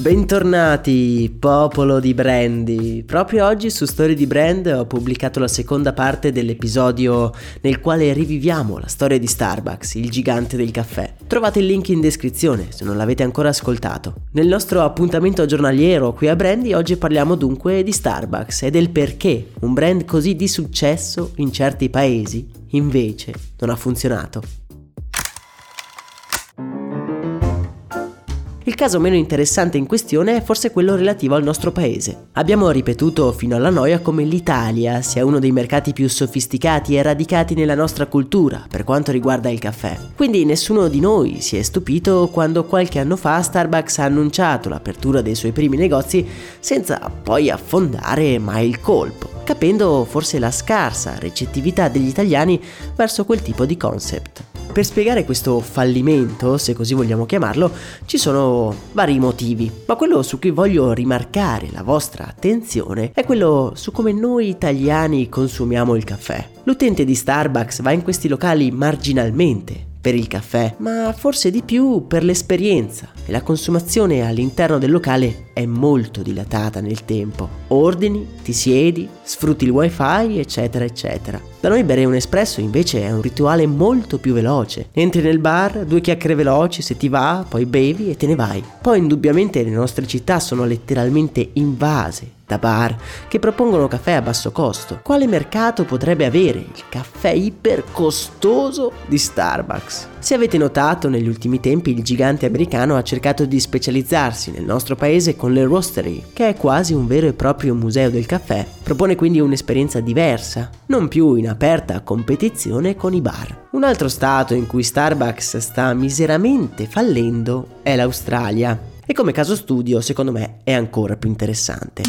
Bentornati, popolo di Brandy. Proprio oggi su Story di Brand ho pubblicato la seconda parte dell'episodio nel quale riviviamo la storia di Starbucks, il gigante del caffè. Trovate il link in descrizione se non l'avete ancora ascoltato. Nel nostro appuntamento giornaliero qui a Brandy oggi parliamo dunque di Starbucks e del perché un brand così di successo in certi paesi invece non ha funzionato. Il caso meno interessante in questione è forse quello relativo al nostro paese. Abbiamo ripetuto fino alla noia come l'Italia sia uno dei mercati più sofisticati e radicati nella nostra cultura per quanto riguarda il caffè. Quindi nessuno di noi si è stupito quando qualche anno fa Starbucks ha annunciato l'apertura dei suoi primi negozi senza poi affondare mai il colpo, capendo forse la scarsa recettività degli italiani verso quel tipo di concept. Per spiegare questo fallimento, se così vogliamo chiamarlo, ci sono vari motivi, ma quello su cui voglio rimarcare la vostra attenzione è quello su come noi italiani consumiamo il caffè. L'utente di Starbucks va in questi locali marginalmente, per il caffè, ma forse di più per l'esperienza e la consumazione all'interno del locale è molto dilatata nel tempo. Ordini, ti siedi, sfrutti il wifi, eccetera, eccetera. Da noi bere un espresso invece è un rituale molto più veloce. Entri nel bar, due chiacchiere veloci se ti va, poi bevi e te ne vai. Poi indubbiamente le nostre città sono letteralmente invase da bar che propongono caffè a basso costo. Quale mercato potrebbe avere il caffè iper costoso di Starbucks? Se avete notato, negli ultimi tempi il gigante americano ha cercato di specializzarsi nel nostro paese con le roastery, che è quasi un vero e proprio museo del caffè. Propone quindi un'esperienza diversa, non più in aperta competizione con i bar. Un altro stato in cui Starbucks sta miseramente fallendo è l'Australia. E come caso studio, secondo me, è ancora più interessante.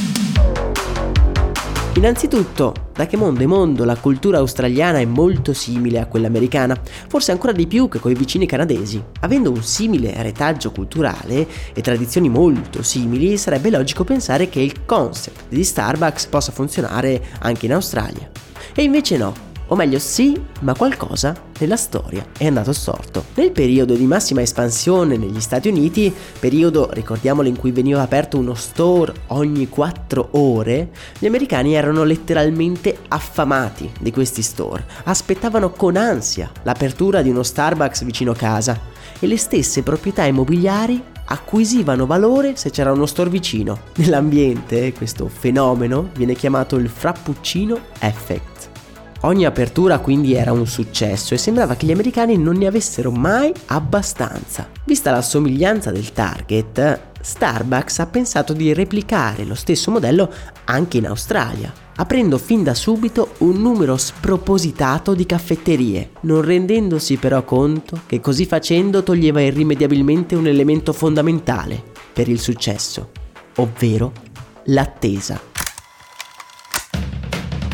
Innanzitutto, da che mondo è mondo la cultura australiana è molto simile a quella americana, forse ancora di più che coi vicini canadesi. Avendo un simile retaggio culturale e tradizioni molto simili, sarebbe logico pensare che il concept di Starbucks possa funzionare anche in Australia. E invece no, o meglio sì, ma qualcosa nella storia è andato storto. Nel periodo di massima espansione negli Stati Uniti, periodo ricordiamolo in cui veniva aperto uno store ogni 4 ore, gli americani erano letteralmente affamati di questi store, aspettavano con ansia l'apertura di uno Starbucks vicino casa e le stesse proprietà immobiliari acquisivano valore se c'era uno store vicino. Nell'ambiente questo fenomeno viene chiamato il Frappuccino Effect. Ogni apertura quindi era un successo e sembrava che gli americani non ne avessero mai abbastanza. Vista la somiglianza del target, Starbucks ha pensato di replicare lo stesso modello anche in Australia, aprendo fin da subito un numero spropositato di caffetterie, non rendendosi però conto che così facendo toglieva irrimediabilmente un elemento fondamentale per il successo, ovvero l'attesa.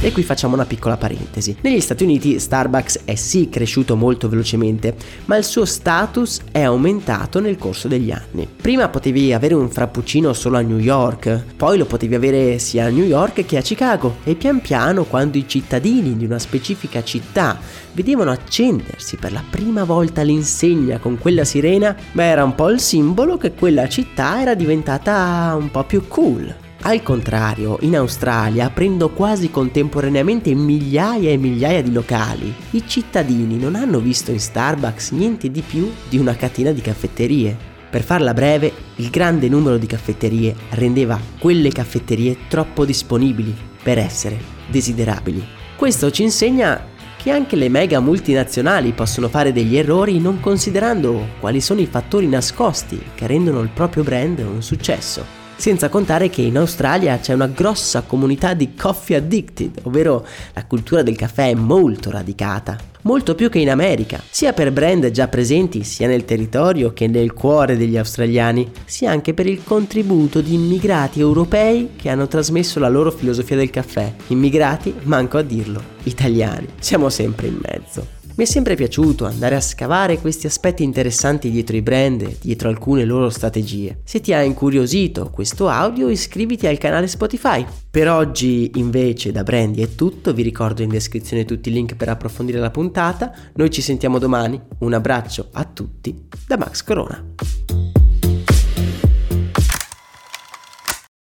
E qui facciamo una piccola parentesi. Negli Stati Uniti Starbucks è sì cresciuto molto velocemente, ma il suo status è aumentato nel corso degli anni. Prima potevi avere un frappuccino solo a New York, poi lo potevi avere sia a New York che a Chicago e pian piano quando i cittadini di una specifica città vedevano accendersi per la prima volta l'insegna con quella sirena, beh era un po' il simbolo che quella città era diventata un po' più cool Al contrario, in Australia, aprendo quasi contemporaneamente migliaia e migliaia di locali, i cittadini non hanno visto in Starbucks niente di più di una catena di caffetterie. Per farla breve, il grande numero di caffetterie rendeva quelle caffetterie troppo disponibili per essere desiderabili. Questo ci insegna che anche le mega multinazionali possono fare degli errori non considerando quali sono i fattori nascosti che rendono il proprio brand un successo. Senza contare che in Australia c'è una grossa comunità di coffee addicted, ovvero la cultura del caffè è molto radicata, molto più che in America, sia per brand già presenti sia nel territorio che nel cuore degli australiani, sia anche per il contributo di immigrati europei che hanno trasmesso la loro filosofia del caffè. Immigrati, manco a dirlo, italiani, siamo sempre in mezzo. Mi è sempre piaciuto andare a scavare questi aspetti interessanti dietro i brand, dietro alcune loro strategie. Se ti ha incuriosito questo audio iscriviti al canale Spotify. Per oggi invece da Brandy è tutto, vi ricordo in descrizione tutti i link per approfondire la puntata. Noi ci sentiamo domani, un abbraccio a tutti da Max Corona.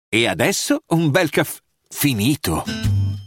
E adesso un bel caffè finito.